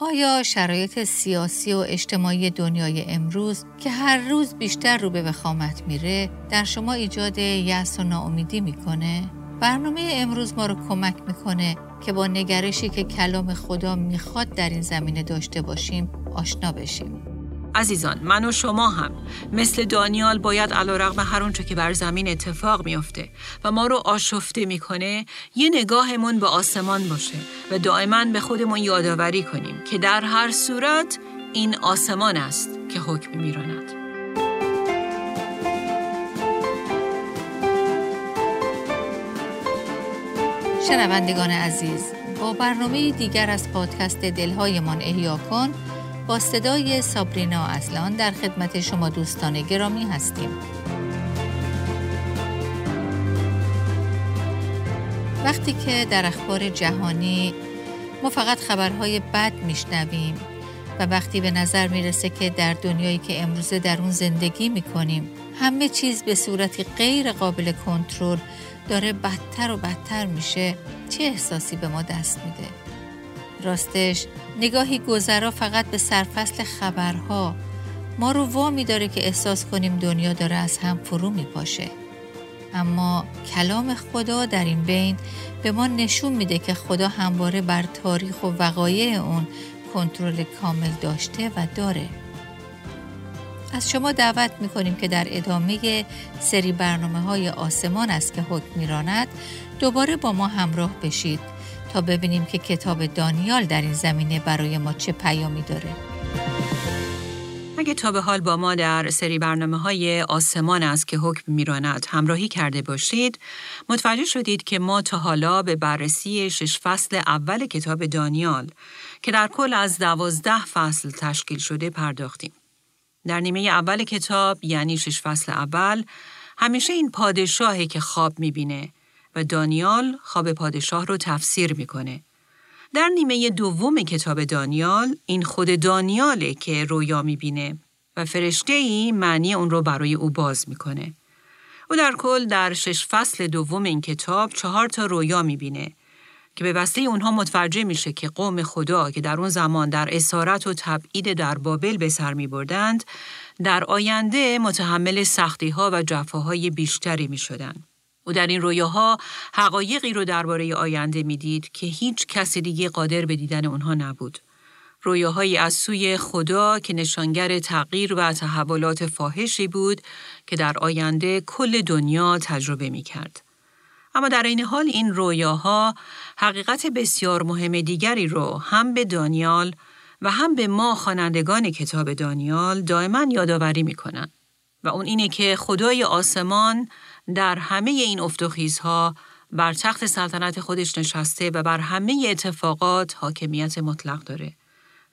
آیا شرایط سیاسی و اجتماعی دنیای امروز که هر روز بیشتر رو به وخامت میره در شما ایجاد یأس و ناامیدی می‌کنه؟ برنامه امروز ما رو کمک می‌کنه که با نگرشی که کلام خدا می‌خواد در این زمینه داشته باشیم آشنا بشیم. عزیزان من و شما هم مثل دانیال باید علا رقم هر اونچه که بر زمین اتفاق میافته و ما رو آشفته می‌کنه یه نگاهمون به آسمان باشه و دائما به خودمون یادآوری کنیم که در هر صورت این آسمان است که حکم میراند. شنوندگان عزیز با برنامه دیگر از پادکست دلهایمان احیا کن با صدای سابرینا اصلان در خدمت شما دوستان گرامی هستیم. وقتی که در اخبار جهانی ما فقط خبرهای بد میشنویم و وقتی به نظر می‌رسه که در دنیایی که امروزه در اون زندگی می‌کنیم همه چیز به صورتی غیر قابل کنترل داره بدتر و بدتر میشه چه احساسی به ما دست میده؟ راستش نگاهی گذرا فقط به سرفصل خبرها. ما رو وامی داره که احساس کنیم دنیا داره از هم فرو میپاشه. اما کلام خدا در این بین به ما نشون میده که خدا همواره بر تاریخ و وقایع اون کنترل کامل داشته و داره. از شما دعوت می‌کنیم که در ادامه سری برنامه های آسمان است که حکم میراند دوباره با ما همراه بشید. تا ببینیم که کتاب دانیال در این زمینه برای ما چه پیامی داره. اگه تا به حال با ما در سری برنامه های آسمان است که حکم میراند همراهی کرده باشید، متوجه شدید که ما تا حالا به بررسی شش فصل اول کتاب دانیال که در کل از دوازده فصل تشکیل شده پرداختیم. در نیمه اول کتاب یعنی شش فصل اول همیشه این پادشاهی که خواب می‌بینه و دانیال خواب پادشاه رو تفسیر می‌کنه. در نیمه دوم کتاب دانیال این خود دانیاله که رویا می‌بینه و فرشته ای معنی اون رو برای او باز می‌کنه. او در کل در شش فصل دوم این کتاب چهار تا رویا می‌بینه که به وسیله اونها متوجه میشه که قوم خدا که در اون زمان در اسارت و تبعید در بابل به سر می بردند، در آینده متحمل سختی ها و جفاهای بیشتری می شدن. او در این رویاها حقایقی رو درباره آینده می‌دید که هیچ کسی دیگه قادر به دیدن اونها نبود. رویاهایی از سوی خدا که نشانگر تغییر و تحولات فاحشی بود که در آینده کل دنیا تجربه می کرد. اما در این حال این رویاها حقیقت بسیار مهم دیگری رو هم به دانیال و هم به ما خوانندگان کتاب دانیال دائما یادآوری می کنن. و اون اینه که خدای آسمان در همه این افتخیزها بر تخت سلطنت خودش نشسته و بر همه اتفاقات حاکمیت مطلق داره.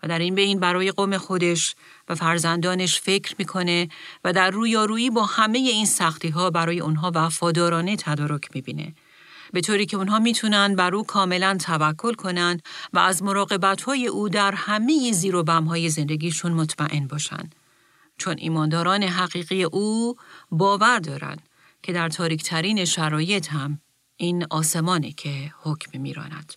و در این بین برای قوم خودش و فرزندانش فکر می‌کنه و در رویارویی با همه این سختی ها برای اونها وفادارانه تدارک می‌بینه. به طوری که اونها می‌تونن بر او کاملا توکل کنن و از مراقبت های او در همه زیر و بم های زندگیشون مطمئن باشن. چون ایمانداران حقیقی او باور دارند که در تاریکترین شرایط هم این آسمانه که حکم میراند.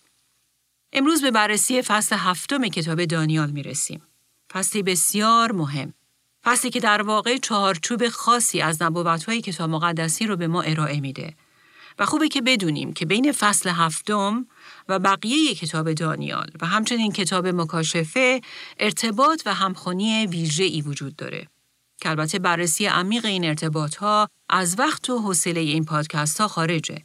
امروز به بررسی فصل هفتم کتاب دانیال می رسیم. فصلی بسیار مهم. فصلی که در واقع چهارچوب خاصی از نبوتهای کتاب مقدسی رو به ما ارائه میده. و خوبه که بدونیم که بین فصل هفتم و بقیه کتاب دانیال و همچنین کتاب مکاشفه ارتباط و همخونی ویژه ای وجود داره. که البته بررسی عمیق این ارتباط ها از وقت و حوصله این پادکست ها خارجه.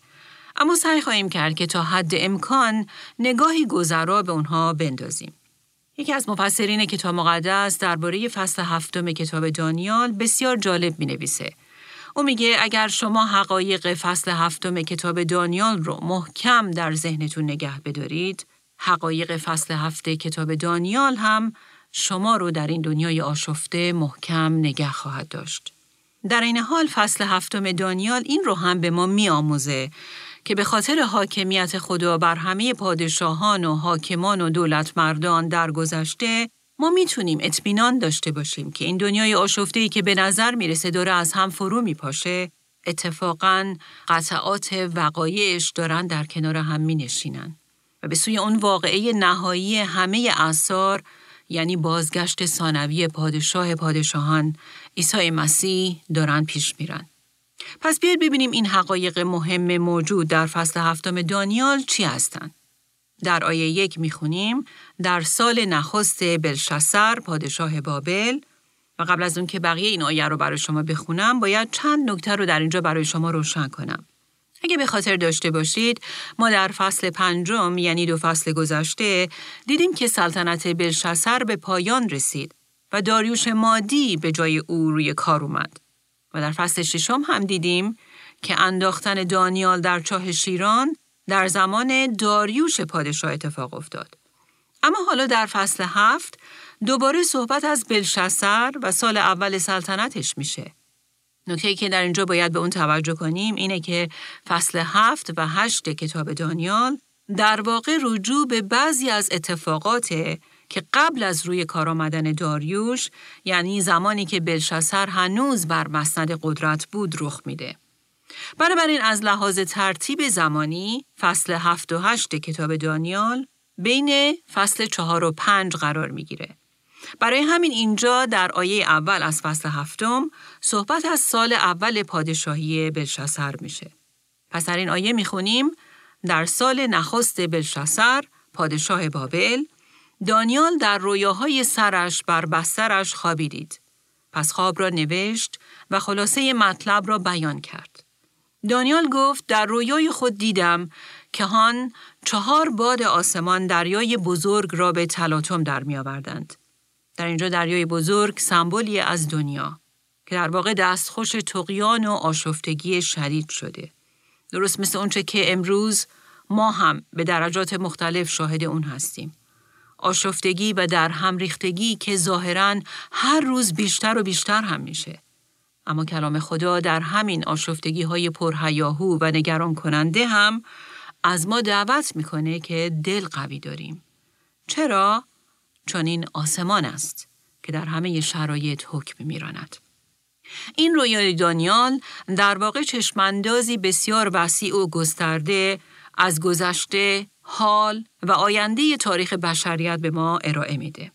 اما سعی خواهیم کرد که تا حد امکان نگاهی گذرا به اونها بندازیم. یکی از مفسرین کتاب مقدس درباره فصل هفتم کتاب دانیال بسیار جالب می نویسه. او میگه اگر شما حقایق فصل هفتم کتاب دانیال رو محکم در ذهنتون نگه بدارید، حقایق فصل هفته کتاب دانیال هم شما رو در این دنیای آشفته محکم نگه خواهد داشت. در این حال فصل هفتم دانیال این رو هم به ما میآموزه که به خاطر حاکمیت خدا بر همه پادشاهان و حاکمان و دولت مردان در گذشته ما می‌تونیم اطمینان داشته باشیم که این دنیای آشفته که به نظر می‌رسه داره از هم فرو میپاشه اتفاقا قطعات وقایعش دارن در کنار هم می نشینن. و به سوی اون واقعه نهایی همه اثار یعنی بازگشت ثانوی پادشاه پادشاهان عیسی مسیح دارن پیش میرن. پس بیاید ببینیم این حقایق مهم موجود در فصل هفتم دانیال چی هستند. در آیه یک می‌خونیم در سال نخست بلشسر پادشاه بابل و قبل از اون که بقیه این آیه رو برای شما بخونم باید چند نکته رو در اینجا برای شما روشن کنم. اگه به خاطر داشته باشید ما در فصل پنجم یعنی دو فصل گذشته دیدیم که سلطنت بلشسر به پایان رسید و داریوش مادی به جای او روی کار اومد. و در فصل ششم هم دیدیم که انداختن دانیال در چاه شیران در زمان داریوش پادشاه اتفاق افتاد. اما حالا در فصل هفت دوباره صحبت از بلشسر و سال اول سلطنتش میشه. نکته که در اینجا باید به اون توجه کنیم اینه که فصل هفت و هشت کتاب دانیال در واقع رجوع به بعضی از اتفاقات که قبل از روی کار آمدن داریوش یعنی زمانی که بلشسر هنوز بر مسند قدرت بود رخ میده. بنابراین از لحاظ ترتیب زمانی فصل هفت و هشت کتاب دانیال بین فصل چهار و پنج قرار می‌گیره. برای همین اینجا در آیه اول از فصل هفتم صحبت از سال اول پادشاهی بلشسر میشه. پس در این آیه می‌خونیم در سال نخست بلشسر پادشاه بابل دانیال در رویاهای سرش بر بسترش خوابیدید. پس خواب را نوشت و خلاصه مطلب را بیان کرد. دانیال گفت در رویای خود دیدم که هان چهار باد آسمان دریای بزرگ را به تلاطم در می آوردند. در اینجا دریای بزرگ سمبولی از دنیا که در واقع دستخوش تقیان و آشفتگی شدید شده. درست مثل اونچه که امروز ما هم به درجات مختلف شاهد اون هستیم. آشفتگی و در هم ریختگی که ظاهرا هر روز بیشتر و بیشتر هم میشه. اما کلام خدا در همین آشفتگی های پرهیاهو و نگران کننده هم از ما دعوت می‌کنه که دل قوی داریم. چرا؟ چون این آسمان است که در همه شرایط حکم میراند. این رویای دانیال در واقع چشماندازی بسیار وسیع و گسترده از گذشته، حال و آینده تاریخ بشریت به ما ارائه میده.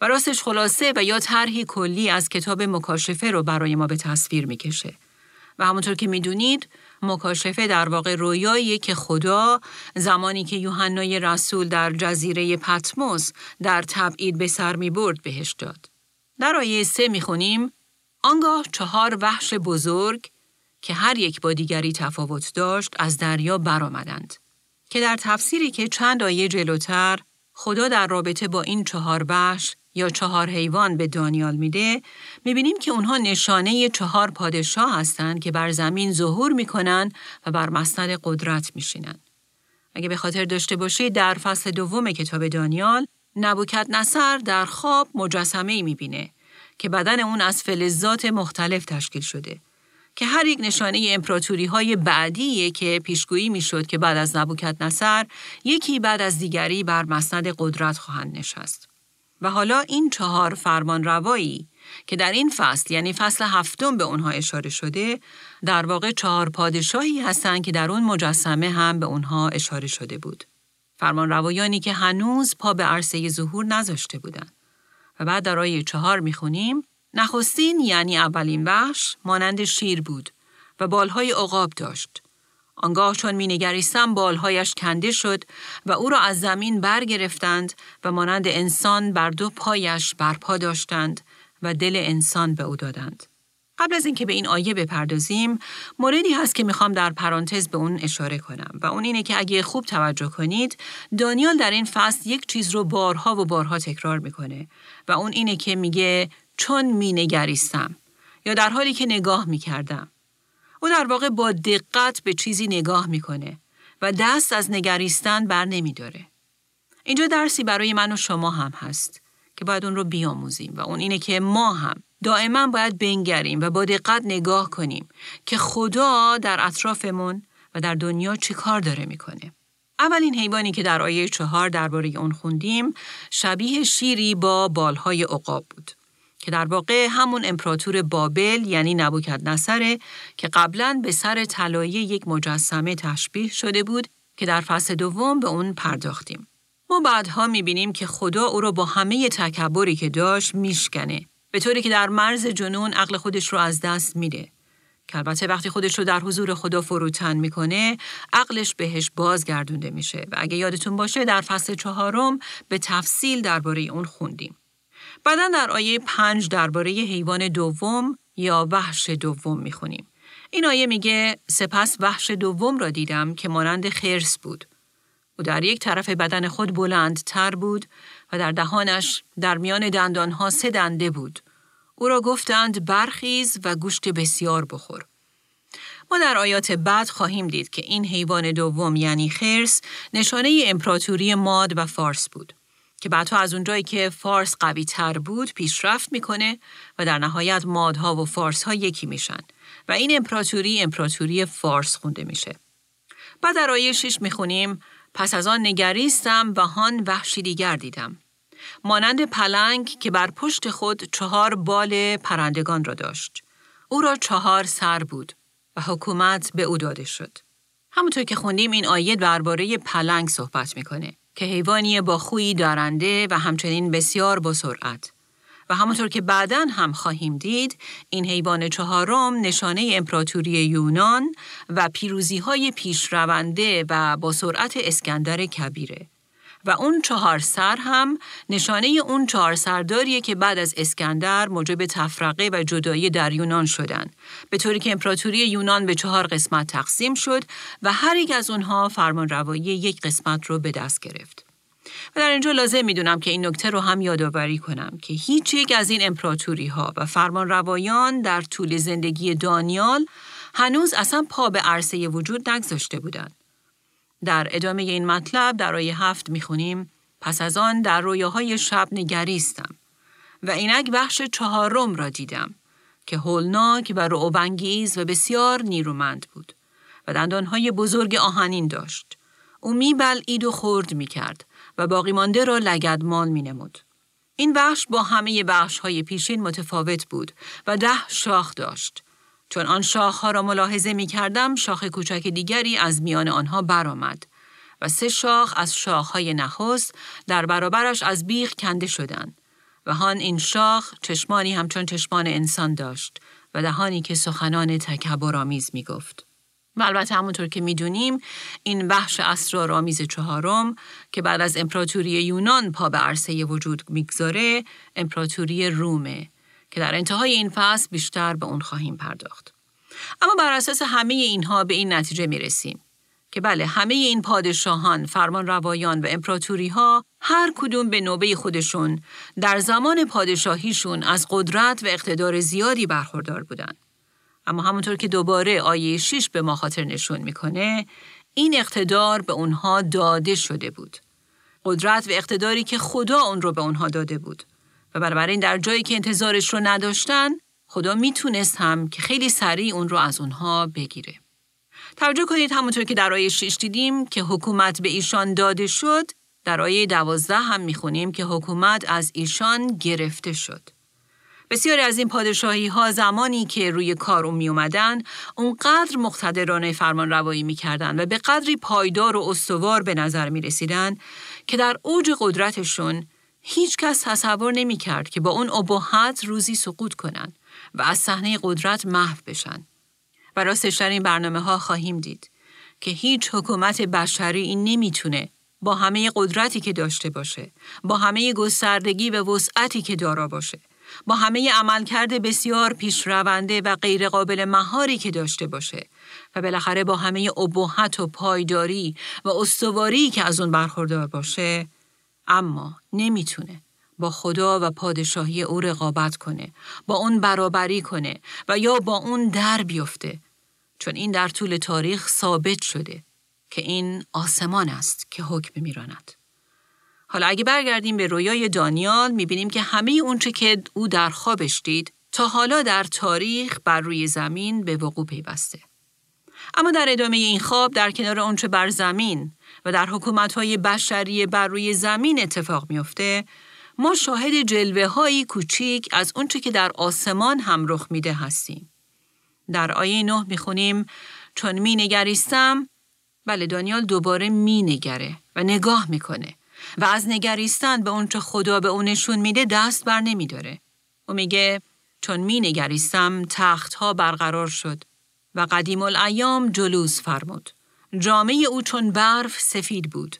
و راستش خلاصه و یا طرحی کلی از کتاب مکاشفه رو برای ما به تصویر می‌کشه. و همونطور که می‌دونید مکاشفه در واقع رویایی که خدا زمانی که یوحنای رسول در جزیره پتموس در تبعید به سر می برد بهش داد. در آیه سه می‌خونیم آنگاه چهار وحش بزرگ که هر یک با دیگری تفاوت داشت از دریا برآمدند. که در تفسیری که چند آیه جلوتر خدا در رابطه با این چهار بخش یا چهار حیوان به دانیال میده می‌بینیم که اونها نشانه چهار پادشاه هستند که بر زمین ظهور می‌کنن و بر مسند قدرت میشینن. اگه به خاطر داشته باشید در فصل دوم کتاب دانیال نبوکت نصر در خواب مجسمه ای می‌بینه که بدن اون از فلزات مختلف تشکیل شده که هر یک نشانه امپراتوری های بعدیه که پیشگویی می‌شد که بعد از نبوکت نصر یکی بعد از دیگری بر مسند قدرت خواهند نشست. و حالا این چهار فرمان روایی که در این فصل یعنی فصل هفتم به اونها اشاره شده در واقع چهار پادشاهی هستند که در اون مجسمه هم به اونها اشاره شده بود. فرمان روایانی که هنوز پا به عرصه ظهور نذاشته بودند. و بعد در آیه چهار می‌خونیم نخستین یعنی اولین وحش مانند شیر بود و بالهای عقاب داشت. آنگاه چون می نگریستم بالهایش کنده شد و او را از زمین برگرفتند و مانند انسان بر دو پایش برپا داشتند و دل انسان به او دادند. قبل از اینکه به این آیه بپردازیم موردی هست که می‌خوام در پرانتز به اون اشاره کنم و اون اینه که اگه خوب توجه کنید دانیال در این فصل یک چیز رو بارها و بارها تکرار می‌کنه و اون اینه که میگه چون می نگریستم یا در حالی که نگاه می کردم. او در واقع با دقت به چیزی نگاه می‌کنه و دست از نگریستن بر نمی داره. اینجا درسی برای من و شما هم هست که باید اون رو بیاموزیم و اون اینه که ما هم دائما باید بنگریم و با دقت نگاه کنیم که خدا در اطرافمون و در دنیا چه کار داره می‌کنه. اولین حیوانی که در آیه چهار درباره اون خوندیم شبیه شیری با بالهای عقاب بود. که در واقع همون امپراتور بابل یعنی نبوکت نصره که قبلا به سر طلایی یک مجسمه تشبیه شده بود که در فصل دوم به اون پرداختیم. ما بعدها می‌بینیم که خدا او را با همه تکبری که داشت میشکنه به طوری که در مرز جنون عقل خودش رو از دست میده. که البته وقتی خودش رو در حضور خدا فروتن می‌کنه عقلش بهش بازگردونده میشه و اگه یادتون باشه در فصل چهارم به تفصیل درباره اون خوندیم. بعدا در آیه پنج درباره حیوان دوم یا وحش دوم می‌خونیم. این آیه میگه سپس وحش دوم را دیدم که مانند خرس بود. او در یک طرف بدن خود بلندتر بود و در دهانش در میان دندانها سه دنده بود. او را گفتند برخیز و گوشت بسیار بخور. ما در آیات بعد خواهیم دید که این حیوان دوم یعنی خرس نشانه امپراتوری ماد و فارس بود که بعدها از اونجایی که فارس قوی تر بود پیشرفت می‌کنه و در نهایت مادها و فارس ها یکی میشن و این امپراتوری امپراتوری فارس خونده میشه. بعد در آیه 6 می‌خونیم پس از آن نگریستم و هان وحشی دیگر دیدم. مانند پلنگ که بر پشت خود چهار بال پرندگان را داشت. او را چهار سر بود و حکومت به او داده شد. همونطور که خوندیم این آیه درباره پلنگ صحبت می‌کنه که حیوانی با خویی دارنده و همچنین بسیار با سرعت. و همونطور که بعدا هم خواهیم دید این حیوان چهارم نشانه امپراتوری یونان و پیروزی های پیشرونده و با سرعت اسکندر کبیره و اون چهار سر هم نشانه اون چهار سرداریه که بعد از اسکندر موجب تفرقه و جدایی در یونان شدن به طوری که امپراتوری یونان به چهار قسمت تقسیم شد و هر یک از اونها فرمان روایی یک قسمت رو به دست گرفت. و در اینجا لازم می‌دونم که این نکته رو هم یادآوری کنم که هیچ یک از این امپراتوری ها و فرمان روایان در طول زندگی دانیال هنوز اصلا پا به عرصه وجود نگذاشته بودند. در ادامه این مطلب در آیه هفت می‌خونیم پس از آن در رویاهای شب نگریستم و اینک بخش چهارم را دیدم که هولناک و رعبانگیز و بسیار نیرومند بود و دندانهای بزرگ آهنین داشت. او میبلعید و خورد می‌کرد و باقی مانده را لگدمال می نمود. این بخش با همه بخش های پیشین متفاوت بود و ده شاخ داشت. چون آن شاخ ها را ملاحظه می کردم شاخ کوچک دیگری از میان آنها برآمد و سه شاخ از شاخ های نخست در برابرش از بیخ کنده شدند و هان این شاخ چشمانی همچون چشمان انسان داشت و دهانی که سخنان تکبرآمیز می گفت. و البته همونطور که می‌دونیم این بخش اسرارآمیز چهارم که بعد از امپراتوری یونان پا به عرصه وجود می‌گذاره امپراتوری رومه که در انتهای این فصل بیشتر به اون خواهیم پرداخت. اما بر اساس همه اینها به این نتیجه می رسیم که بله همه این پادشاهان، فرمان روایان و امپراتوری ها هر کدوم به نوبه خودشون در زمان پادشاهیشون از قدرت و اقتدار زیادی برخوردار بودند. اما همونطور که دوباره آیه 6 به ما خاطر نشون می‌کنه این اقتدار به اونها داده شده بود. قدرت و اقتداری که خدا اون رو به اونها داده بود. و بنابراین در جایی که انتظارش رو نداشتن خدا می‌تونست هم که خیلی سریع اون رو از اونها بگیره. توجه کنید همونطور که در آیه 6 دیدیم که حکومت به ایشان داده شد در آیه دوازده هم می‌خونیم که حکومت از ایشان گرفته شد. بسیاری از این پادشاهی ها زمانی که روی کار می اومدن اونقدر مقتدرانه فرمان روایی می کردن و به قدری پایدار و استوار به نظر می رسیدن که در اوج قدرتشون هیچ کس تصور نمی کرد که با اون ابهت روزی سقوط کنند و از صحنه قدرت محو بشن. و راستش در این برنامه ها خواهیم دید که هیچ حکومت بشری این نمی‌تونه با همه قدرتی که داشته باشه، با همه گستردگی و وسعتی که دارا باشه، با همه عملکرد بسیار پیشرونده و غیرقابل مهاری که داشته باشه و بالاخره با همه ابهت و پایداری و استواری که از اون برخوردار باشه اما نمی‌تونه با خدا و پادشاهی او رقابت کنه با اون برابری کنه و یا با اون در بیفته چون این در طول تاریخ ثابت شده که این آسمان است که حکم میراند حالا اگه برگردیم به رویای دانیال می‌بینیم که همه اونچه که او در خوابش دید تا حالا در تاریخ بر روی زمین به وقوع پیوسته. اما در ادامه این خواب در کنار اونچه بر زمین و در حکومت‌های بشری بر روی زمین اتفاق میافته ما شاهد جلوه هایی کوچیک از اونچه که در آسمان هم رخ میده هستیم. در آیه نه می‌خونیم چون می نگریستم بله دانیال دوباره می نگره و نگاه می‌کنه و از نگریستن به اونچه خدا به اون نشون میده دست بر نمیداره. او میگه چون می نگریستم تخت ها برقرار شد و قدیم الایام جلوس فرمود. جامعه او چون برف سفید بود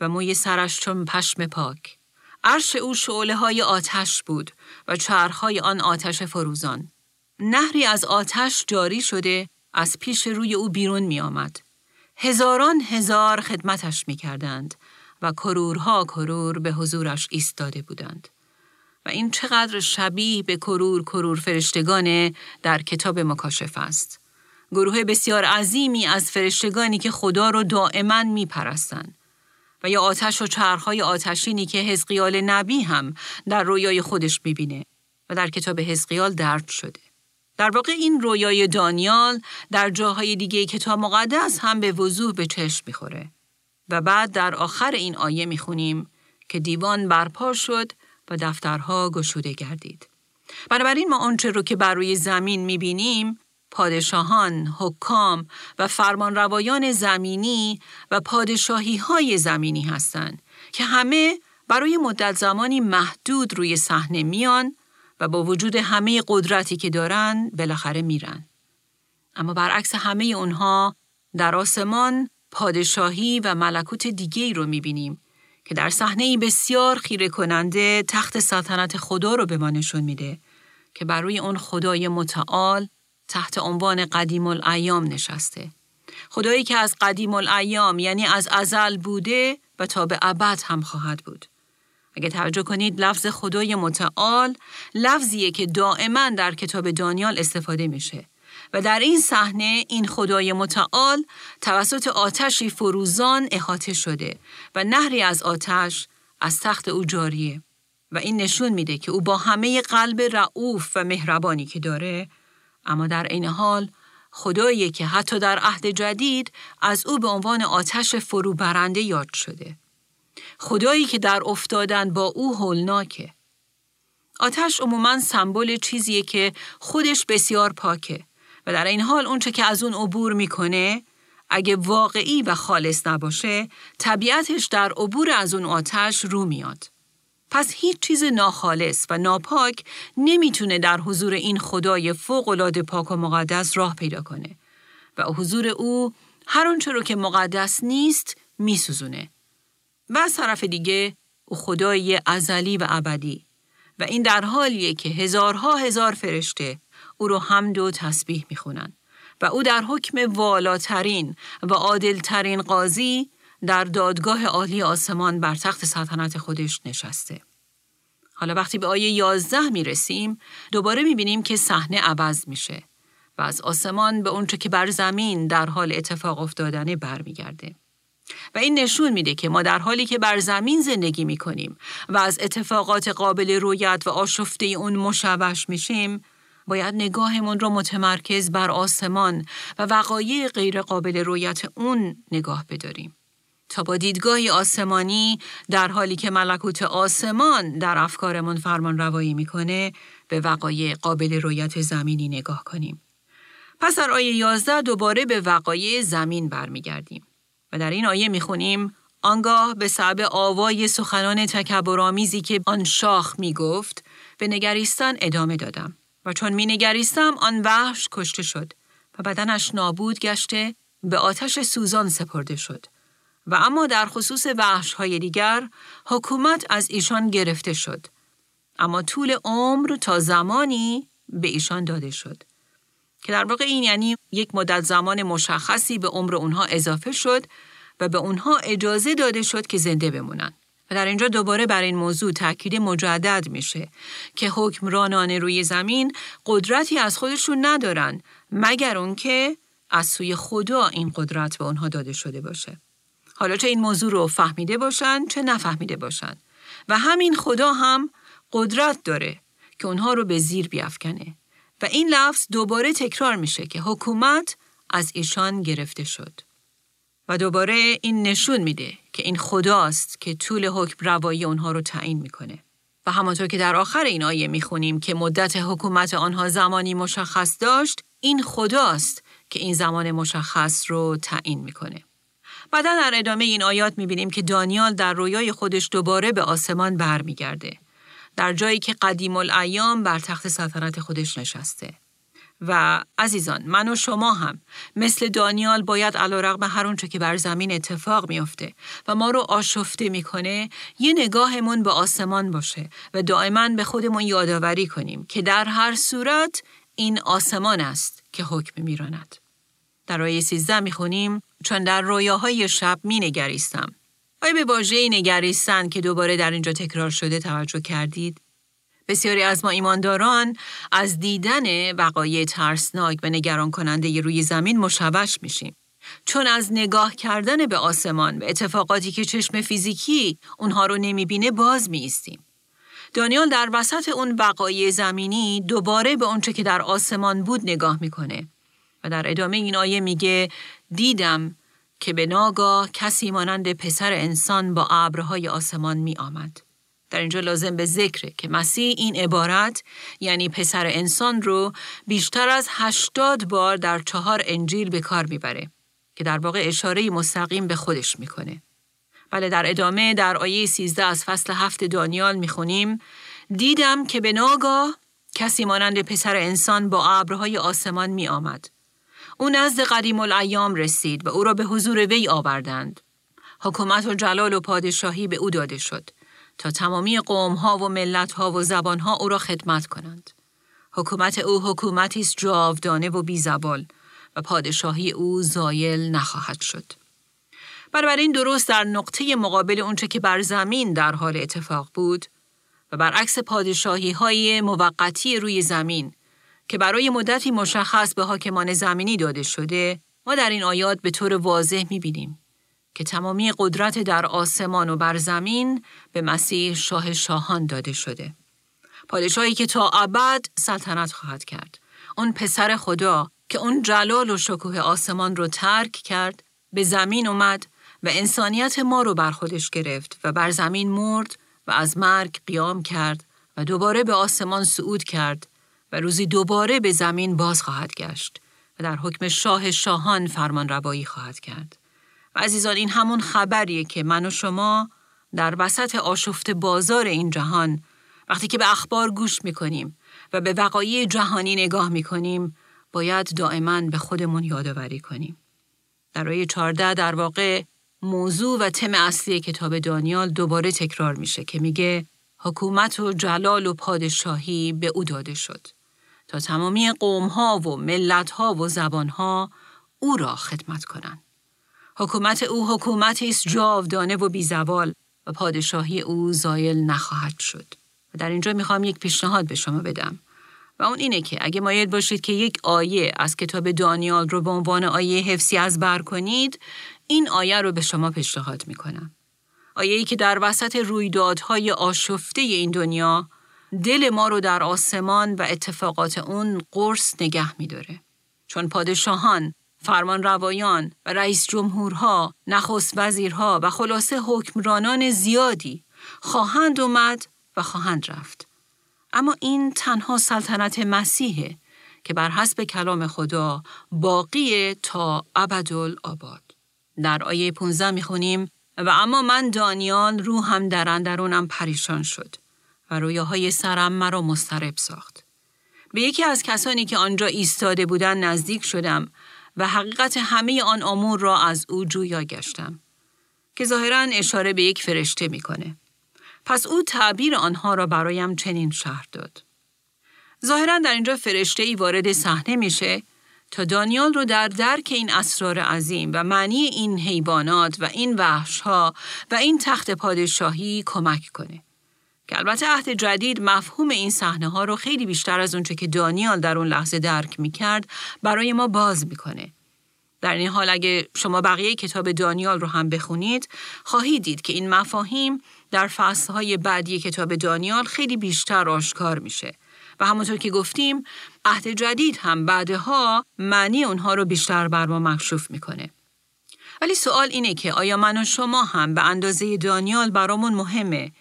و موی سرش چون پشم پاک. عرش او شعله های آتش بود و چرخهای آن آتش فروزان. نهری از آتش جاری شده از پیش روی او بیرون می آمد. هزاران هزار خدمتش می کردند و کرورها کرور به حضورش ایستاده بودند. و این چقدر شبیه به کرور کرور فرشتگان در کتاب مکاشف است. گروه بسیار عظیمی از فرشتگانی که خدا رو دائما می پرستن. و یا آتش و چرخهای آتشینی که حزقیال نبی هم در رویای خودش می‌بینه و در کتاب حزقیال درد شده. در واقع این رویای دانیال در جاهای دیگه کتاب مقدس هم به وضوح به چشم می‌خوره. و بعد در آخر این آیه می‌خونیم که دیوان برپا شد و دفترها گشوده گردید. بنابراین ما آنچه رو که بر روی زمین می‌بینیم پادشاهان، حکام و فرمانروایان زمینی و پادشاهی های زمینی هستند که همه برای مدت زمانی محدود روی صحنه میان و با وجود همه قدرتی که دارن بالاخره میرن. اما برعکس همه اونها در آسمان پادشاهی و ملکوت دیگه رو می‌بینیم که در صحنه بسیار خیره کننده تخت سلطنت خدا رو به ما نشون میده که بر روی اون خدای متعال تحت عنوان قدیم الایام نشسته. خدایی که از قدیم الایام یعنی از ازل بوده و تا به ابد هم خواهد بود. اگه توجه کنید لفظ خدای متعال لفظیه که دائما در کتاب دانیال استفاده میشه و در این صحنه این خدای متعال توسط آتشی فروزان احاطه شده و نهری از آتش از تخت او جاریه و این نشون میده که او با همه قلب رعوف و مهربانی که داره اما در این حال خدایی که حتی در عهد جدید از او به عنوان آتش فروبرنده یاد شده. خدایی که در افتادن با او هولناکه. آتش عموما سمبل چیزیه که خودش بسیار پاکه و در این حال اونچه که از اون عبور می‌کنه اگه واقعی و خالص نباشه طبیعتش در عبور از اون آتش رو میاد. پس هیچ چیز ناخالص و ناپاک نمی‌تونه در حضور این خدای فوق پاک و مقدس راه پیدا کنه و حضور او هر آنچه رو که مقدس نیست میسوزونه. و از طرف دیگه او خدای ازلی و ابدی و این در حالیه که هزارها هزار فرشته او رو حمد و تسبیح می‌خونن و او در حکم والاترین و عادلترین قاضی در دادگاه عالی آسمان بر تخت سلطنت خودش نشسته. حالا وقتی به آیه 11 می رسیم دوباره می بینیم که صحنه عوض میشه و از آسمان به اونچه که بر زمین در حال اتفاق افتادنه برمیگرده. و این نشون میده که ما در حالی که بر زمین زندگی می کنیم و از اتفاقات قابل رویت و آشفته اون مشوش میشیم باید نگاهمون رو متمرکز بر آسمان و وقایع غیر قابل رویت اون نگاه بداریم. تا با دیدگاهی آسمانی در حالی که ملکوت آسمان در افکارمون فرمان روایی می‌کنه به وقایع قابل رویت زمینی نگاه کنیم. پس در آیه 11 دوباره به وقایع زمین برمیگردیم و در این آیه می‌خونیم آنگاه به سبب آوای سخنان تکبرآمیزی که آن شاخ می‌گفت به نگریستن ادامه دادم و چون می نگریستم آن وحش کشته شد و بدنش نابود گشته به آتش سوزان سپرده شد و اما در خصوص وحش های دیگر حکومت از ایشان گرفته شد. اما طول عمر تا زمانی به ایشان داده شد. که در واقع این یعنی یک مدت زمان مشخصی به عمر اونها اضافه شد و به اونها اجازه داده شد که زنده بمونند. و در اینجا دوباره بر این موضوع تاکید مجدد میشه که حکمرانان روی زمین قدرتی از خودشون ندارن مگر اون که از سوی خدا این قدرت به اونها داده شده باشه. حالا چه این موضوع رو فهمیده باشن چه نفهمیده باشن. و همین خدا هم قدرت داره که اونها رو به زیر بیافکنه. و این لفظ دوباره تکرار میشه که حکومت از ایشان گرفته شد. و دوباره این نشون میده که این خداست که طول حکم روایی اونها رو تعیین می‌کنه. و همانطور که در آخر این آیه می‌خونیم که مدت حکومت آنها زمانی مشخص داشت این خداست که این زمان مشخص رو تعیین می‌کنه. بعدا در ادامه این آیات می‌بینیم که دانیال در رویای خودش دوباره به آسمان برمیگرده. در جایی که قدیم الایام بر تخت سلطنت خودش نشسته. و عزیزان من و شما هم مثل دانیال باید علا رقم هر اونچه که بر زمین اتفاق میافته و ما رو آشفته می‌کنه یه نگاهمون به آسمان باشه و دائما به خودمون یادآوری کنیم که در هر صورت این آسمان است که حکم میراند. در آیه 13 می‌خونیم چون در رویاهای شب مینگریستم. آیا به واژه نگریستن که دوباره در اینجا تکرار شده توجه کردید؟ بسیاری از ما ایمانداران از دیدن وقایع ترسناک و نگران کننده روی زمین مشوش میشیم. چون از نگاه کردن به آسمان و اتفاقاتی که چشم فیزیکی اونها رو نمی‌بینه باز میستیم. دانیال در وسط اون وقایع زمینی دوباره به اونچه که در آسمان بود نگاه می‌کنه و در ادامه این آیه میگه دیدم که به ناگاه کسی مانند پسر انسان با ابرهای آسمان می آمد. در اینجا لازم به ذکره که مسیح این عبارت یعنی پسر انسان رو بیشتر از هشتاد بار در چهار انجیل به کار می‌بره که در واقع اشاره مستقیم به خودش می‌کنه. بله در ادامه در آیه 13 از فصل هفت دانیال می‌خونیم دیدم که به ناگاه کسی مانند پسر انسان با ابرهای آسمان می آمد. او نزد قدیم الایام رسید و او را به حضور وی آوردند. حکومت و جلال و پادشاهی به او داده شد تا تمامی قوم ها و ملت ها و زبان ها او را خدمت کنند. حکومت او حکومتی است جاودانه و بیزبال و پادشاهی او زایل نخواهد شد. این درست در نقطه مقابل اونچه که بر زمین در حال اتفاق بود و برعکس پادشاهی های موقتی روی زمین که برای مدتی مشخص به حاکمان زمینی داده شده ما در این آیات به طور واضح می‌بینیم که تمامی قدرت در آسمان و بر زمین به مسیح شاه شاهان داده شده. پادشاهی که تا ابد سلطنت خواهد کرد. اون پسر خدا که اون جلال و شکوه آسمان رو ترک کرد به زمین اومد و انسانیت ما رو بر خودش گرفت و بر زمین مرد و از مرگ قیام کرد و دوباره به آسمان صعود کرد و روزی دوباره به زمین باز خواهد گشت و در حکم شاه شاهان فرمان روایی خواهد کرد. و عزیزان این همون خبریه که من و شما در وسط آشفت بازار این جهان وقتی که به اخبار گوش می‌کنیم و به وقایع جهانی نگاه می‌کنیم باید دائما به خودمون یادآوری کنیم. در آیه 14 در واقع موضوع و تم اصلی کتاب دانیال دوباره تکرار میشه که میگه حکومت و جلال و پادشاهی به او داده شد تا تمامی قومها و ملتها و زبانها او را خدمت کنند. حکومت او حکومتی است جاودانه و بیزوال و پادشاهی او زایل نخواهد شد. و در اینجا می‌خوام یک پیشنهاد به شما بدم. و اون اینه که اگه مایل باشید که یک آیه از کتاب دانیال رو به عنوان آیه حفظی از بر کنید، این آیه رو به شما پیشنهاد می‌کنم. آیه ای که در وسط رویدادهای آشفته این دنیا دل ما رو در آسمان و اتفاقات اون قرص نگه میداره. چون پادشاهان، فرمان روایان و رئیس جمهورها، نخست وزیرها و خلاصه حکمرانان زیادی خواهند اومد و خواهند رفت. اما این تنها سلطنت مسیحه که بر حسب کلام خدا باقی تا ابدالآباد. در آیه 15 می‌خونیم و اما من دانیال روحم در اندرونم پریشان شد و رویاهای سرم مرا مسترب ساخت. به یکی از کسانی که آنجا ایستاده بودند نزدیک شدم و حقیقت همه آن امور را از او جویا گشتم که ظاهرا اشاره به یک فرشته می‌کنه. پس او تعبیر آنها را برایم چنین شهر داد. ظاهرا در اینجا فرشته ای وارد صحنه میشه تا دانیال رو در درک این اسرار عظیم و معنی این حیوانات و این وحش ها و این تخت پادشاهی کمک کنه. که البته عهد جدید مفهوم این صحنه ها رو خیلی بیشتر از اونچه که دانیال در اون لحظه درک می کرد برای ما باز می‌کنه. در این حال اگه شما بقیه کتاب دانیال رو هم بخونید خواهید دید که این مفاهیم در فصلهای بعدی کتاب دانیال خیلی بیشتر آشکار میشه و همونطور که گفتیم عهد جدید هم بعدها معنی اونها رو بیشتر بر ما مکشوف می‌کنه. ولی سوال اینه که آیا من و شما هم به اندازه دانیال برامون مهمه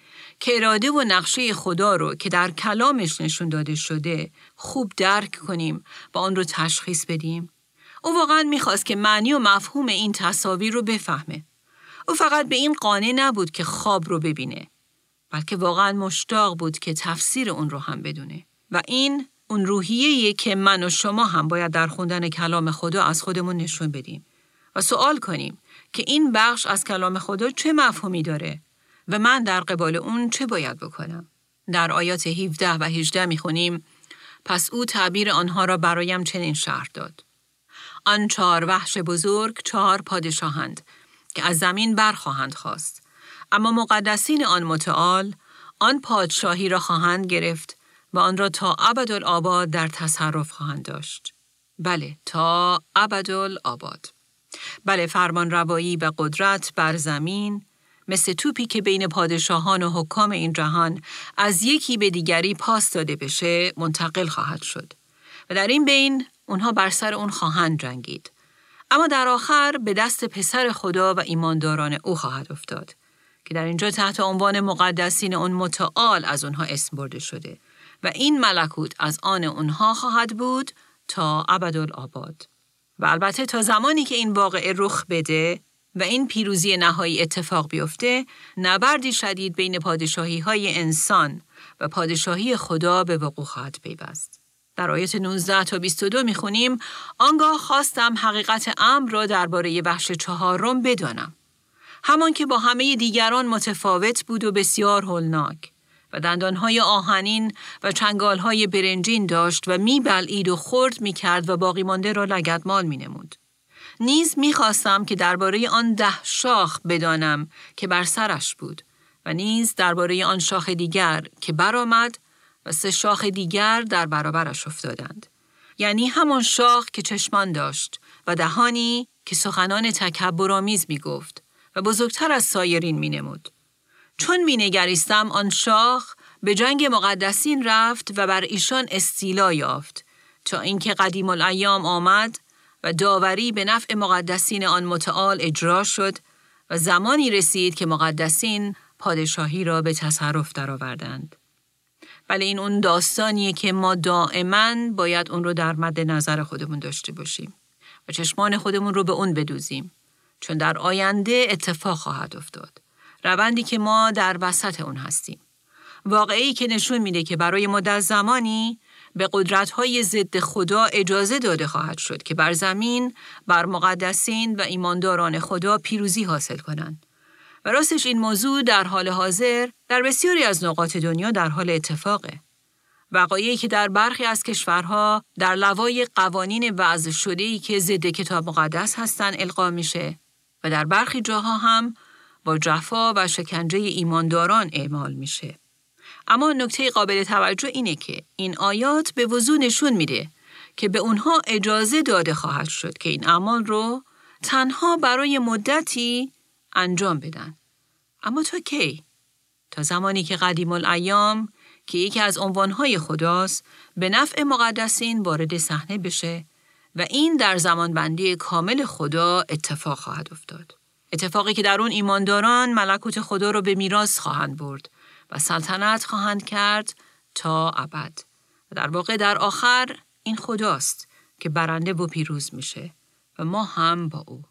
که اراده و نقشه خدا رو که در کلامش نشون داده شده خوب درک کنیم و آن رو تشخیص بدیم؟ او واقعا می‌خواست که معنی و مفهوم این تصاویر رو بفهمه. او فقط به این قانع نبود که خواب رو ببینه بلکه واقعا مشتاق بود که تفسیر اون رو هم بدونه و این اون روحیه که من و شما هم باید در خوندن کلام خدا از خودمون نشون بدیم و سوال کنیم که این بخش از کلام خدا چه مفهومی داره و من در قبال اون چه باید بکنم در آیات 17 و 18 می‌خونیم پس او تعبیر آنها را برایم چنین شهر داد آن چهار وحش بزرگ چهار پادشاهند که از زمین برخواهند خواست اما مقدسین آن متعال آن پادشاهی را خواهند گرفت و آن را تا ابدالآباد در تصرف خواهند داشت. بله تا ابدالآباد. بله فرمان روایی و قدرت بر زمین مثل توپی که بین پادشاهان و حکام این جهان از یکی به دیگری پاس داده بشه منتقل خواهد شد. و در این بین اونها بر سر اون خواهند جنگید. اما در آخر به دست پسر خدا و ایمانداران او خواهد افتاد که در اینجا تحت عنوان مقدسین اون متعال از اونها اسم برده شده و این ملکوت از آن اونها خواهد بود تا ابدالآباد و البته تا زمانی که این واقعه رخ بده و این پیروزی نهایی اتفاق بیفته نبردی شدید بین پادشاهی های انسان و پادشاهی خدا به وقوع خواهد پیوست. در آیت 19 تا 22 می‌خونیم آنگاه خواستم حقیقت امر را درباره بخش چهارم بدانم. همان که با همه دیگران متفاوت بود و بسیار هولناک و دندانهای آهنین و چنگالهای برنجین داشت و میبلعید و خرد می‌کرد و باقی مانده را لگدمال مینمود. نیز می‌خواستم که درباره آن ده شاخ بدانم که بر سرش بود و نیز درباره آن شاخ دیگر که برآمد و سه شاخ دیگر در برابرش افتادند. یعنی همان شاخ که چشمان داشت و دهانی که سخنان تکبرآمیز می گفت و بزرگتر از سایرین می نمود. چون می نگریستم آن شاخ به جنگ مقدسین رفت و بر ایشان استیلا یافت تا اینکه قدیم الایام آمد و داوری به نفع مقدسین آن متعال اجرا شد و زمانی رسید که مقدسین پادشاهی را به تصرف درآوردند. ولی این اون داستانیه که ما دائما باید اون رو در مد نظر خودمون داشته باشیم و چشمان خودمون رو به اون بدوزیم چون در آینده اتفاق خواهد افتاد روندی که ما در وسط اون هستیم واقعی که نشون میده که برای مدت زمانی به قدرت‌های ضد خدا اجازه داده خواهد شد که بر زمین بر مقدسین و ایمانداران خدا پیروزی حاصل کنند و راستش این موضوع در حال حاضر در بسیاری از نقاط دنیا در حال اتفاقه. وقایعی که در برخی از کشورها در لوای قوانین وضع شده ای که ضد کتاب مقدس هستند القا میشه و در برخی جاها هم با جفا و شکنجه ایمانداران اعمال میشه. اما نکته قابل توجه اینه که این آیات به وضوح نشون میده که به اونها اجازه داده خواهد شد که این اعمال رو تنها برای مدتی انجام بدن. اما تا کی؟ تا زمانی که قدیم الایام که یکی از عنوانهای خداست به نفع مقدسین وارد صحنه بشه و این در زمان بندی کامل خدا اتفاق خواهد افتاد. اتفاقی که در اون ایمانداران ملکوت خدا رو به میراث خواهند برد و سلطنت خواهند کرد تا ابد. در واقع در آخر این خداست که برنده و پیروز میشه و ما هم با او.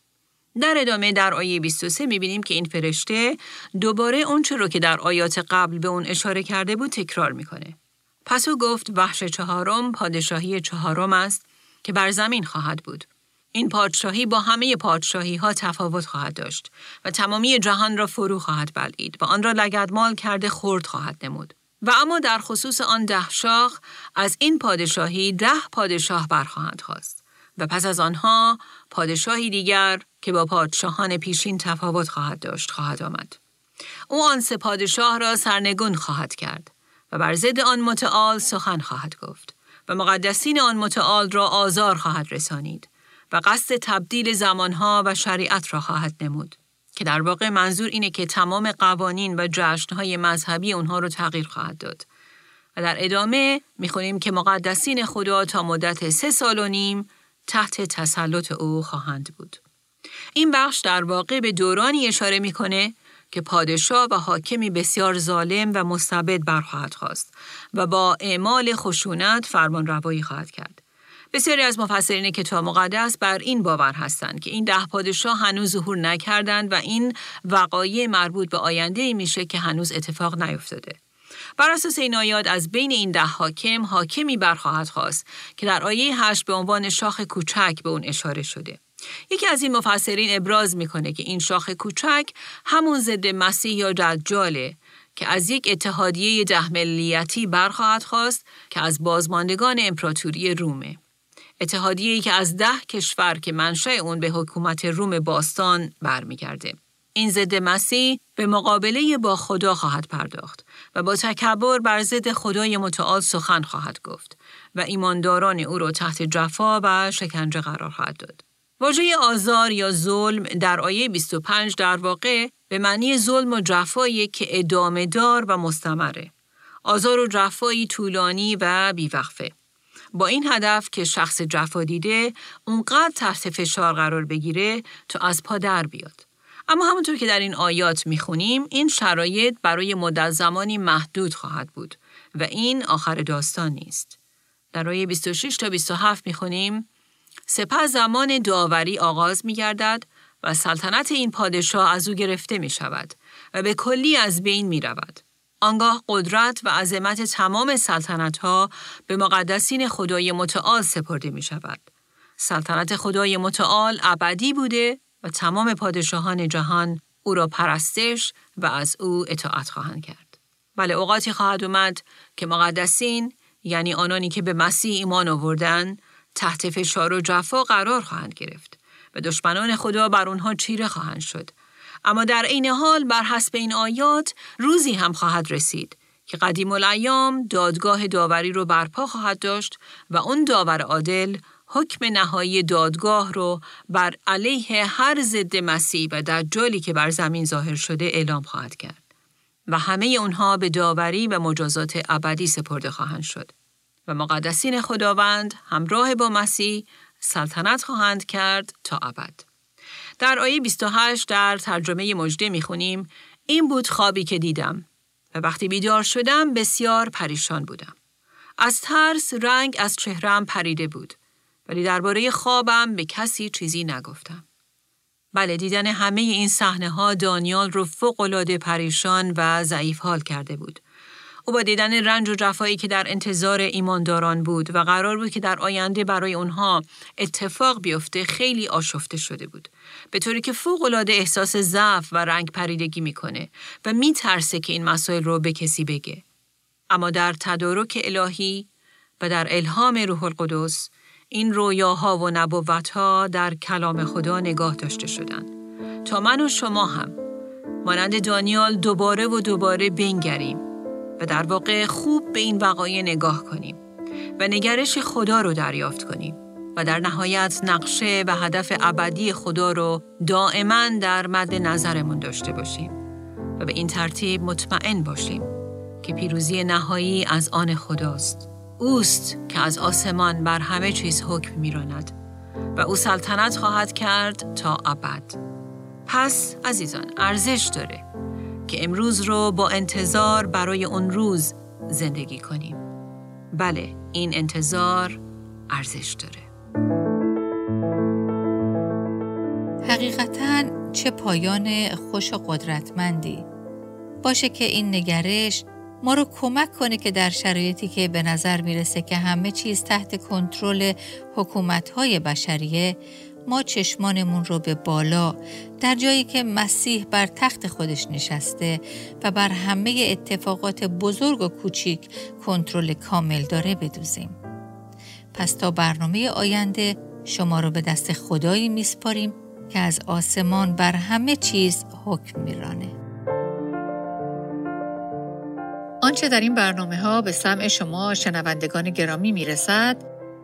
در ادامه در آیه 23 می‌بینیم که این فرشته دوباره اونچه رو که در آیات قبل به اون اشاره کرده بود تکرار می‌کنه. پس او گفت وحش چهارم پادشاهی چهارم است که بر زمین خواهد بود. این پادشاهی با همه پادشاهی ها تفاوت خواهد داشت و تمامی جهان را فرو خواهد بلعید و آن را لگدمال کرده خرد خواهد نمود. و اما در خصوص آن ده شاخ از این پادشاهی ده پادشاه برخواهند خواست و پس از آنها پادشاهی دیگر که با پادشاهان پیشین تفاوت خواهد داشت خواهد آمد. او آن سه پادشاه را سرنگون خواهد کرد و بر ضد آن متعال سخن خواهد گفت و مقدسین آن متعال را آزار خواهد رسانید و قصد تبدیل زمانها و شریعت را خواهد نمود که در واقع منظور اینه که تمام قوانین و جشنهای مذهبی اونها رو تغییر خواهد داد و در ادامه می‌خونیم که مقدسین خدا تا مدت سه سال و نیم تحت تسلط او خواهند بود. این بخش در واقع به دورانی اشاره می‌کنه که پادشاه و حاکمی بسیار ظالم و مستبد برخواهد خواست و با اعمال خشونت فرمان روایی خواهد کرد. بسیاری از مفسرین کتاب مقدس بر این باور هستند که این ده پادشاه هنوز ظهور نکردند و این وقایع مربوط به آینده میشه که هنوز اتفاق نیفتاده. بر اساس این آیات از بین این ده حاکم حاکمی برخواهد خواست که در آیه هشت به عنوان شاخ کوچک به اون اشاره شده. یکی از این مفسرین ابراز می‌کنه که این شاخ کوچک همون ضد مسیح یا دجاله که از یک اتحادیه ده ملیتی برخواهد خواست که از بازماندگان امپراتوری رومه. اتحادیه‌ای که از ده کشور که منشأ اون به حکومت روم باستان برمیگرده. این ضد مسیح به مقابله با خدا خواهد پرداخت و با تکبر بر ضد خدای متعال سخن خواهد گفت و ایمانداران او را تحت جفا و شکنجه قرار خواهد داد. واژه آزار یا ظلم در آیه 25 در واقع به معنی ظلم و جفایی که ادامه دار و مستمره. آزار و جفایی طولانی و بیوقفه. با این هدف که شخص جفا دیده اونقدر تحت فشار قرار بگیره تا از پا در بیاد. اما همونطور که در این آیات می‌خونیم این شرایط برای مدت زمانی محدود خواهد بود و این آخر داستان نیست. در آیه 26 تا 27 می‌خونیم سپس زمان داوری آغاز می گردد و سلطنت این پادشاه از او گرفته می شود و به کلی از بین می رود. آنگاه قدرت و عظمت تمام سلطنت ها به مقدسین خدای متعال سپرده می شود. سلطنت خدای متعال ابدی بوده و تمام پادشاهان جهان او را پرستش و از او اطاعت خواهند کرد. بله اوقاتی خواهد اومد که مقدسین یعنی آنانی که به مسیح ایمان آوردن تحت فشار و جفا قرار خواهند گرفت و دشمنان خدا بر آنها چیره خواهند شد اما در عین حال بر حسب این آیات روزی هم خواهد رسید که قدیم الایام دادگاه داوری رو برپا خواهد داشت و اون داور عادل حکم نهایی دادگاه رو بر علیه هر ضد مسیح و دجالی که بر زمین ظاهر شده اعلام خواهد کرد و همه اونها به داوری و مجازات ابدی سپرده خواهند شد. و مقدسین خداوند همراه با مسیح سلطنت خواهند کرد تا ابد. در آیه 28 در ترجمه مجده می‌خونیم این بود خوابی که دیدم و وقتی بیدار شدم بسیار پریشان بودم. از ترس رنگ از چهرم پریده بود ولی درباره خوابم به کسی چیزی نگفتم. بله دیدن همه این صحنه ها دانیال رو فوق العاده پریشان و ضعیف حال کرده بود. او با دیدن رنج و جفایی که در انتظار ایمانداران بود و قرار بود که در آینده برای اونها اتفاق بیفته خیلی آشفته شده بود. به طوری که فوق العاده احساس ضعف و رنگ پریدگی می‌کنه و میترسه که این مسائل رو به کسی بگه. اما در تدارک الهی و در الهام روح القدس این رویاها و نبوتها در کلام خدا نگاه داشته شدند. تا من و شما هم مانند دانیال دوباره و دوباره بنگریم. و در واقع خوب به این وقایع نگاه کنیم و نگرش خدا رو دریافت کنیم و در نهایت نقشه و هدف ابدی خدا رو دائما در مد نظرمون داشته باشیم و به این ترتیب مطمئن باشیم که پیروزی نهایی از آن خداست. اوست که از آسمان بر همه چیز حکم میراند و او سلطنت خواهد کرد تا ابد. پس عزیزان ارزش داره که امروز رو با انتظار برای اون روز زندگی کنیم. بله، این انتظار ارزش داره. حقیقتا چه پایان خوش و قدرتمندی باشه که این نگرش ما رو کمک کنه که در شرایطی که به نظر می‌رسه که همه چیز تحت کنترل حکومت‌های بشریه ما چشمانمون رو به بالا در جایی که مسیح بر تخت خودش نشسته و بر همه اتفاقات بزرگ و کوچیک کنترل کامل داره بدوزیم. پس تا برنامه آینده شما رو به دست خدایی میسپاریم که از آسمان بر همه چیز حکم میرانه. آنچه در این برنامه ها به سمع شما شنوندگان گرامی می‌رسد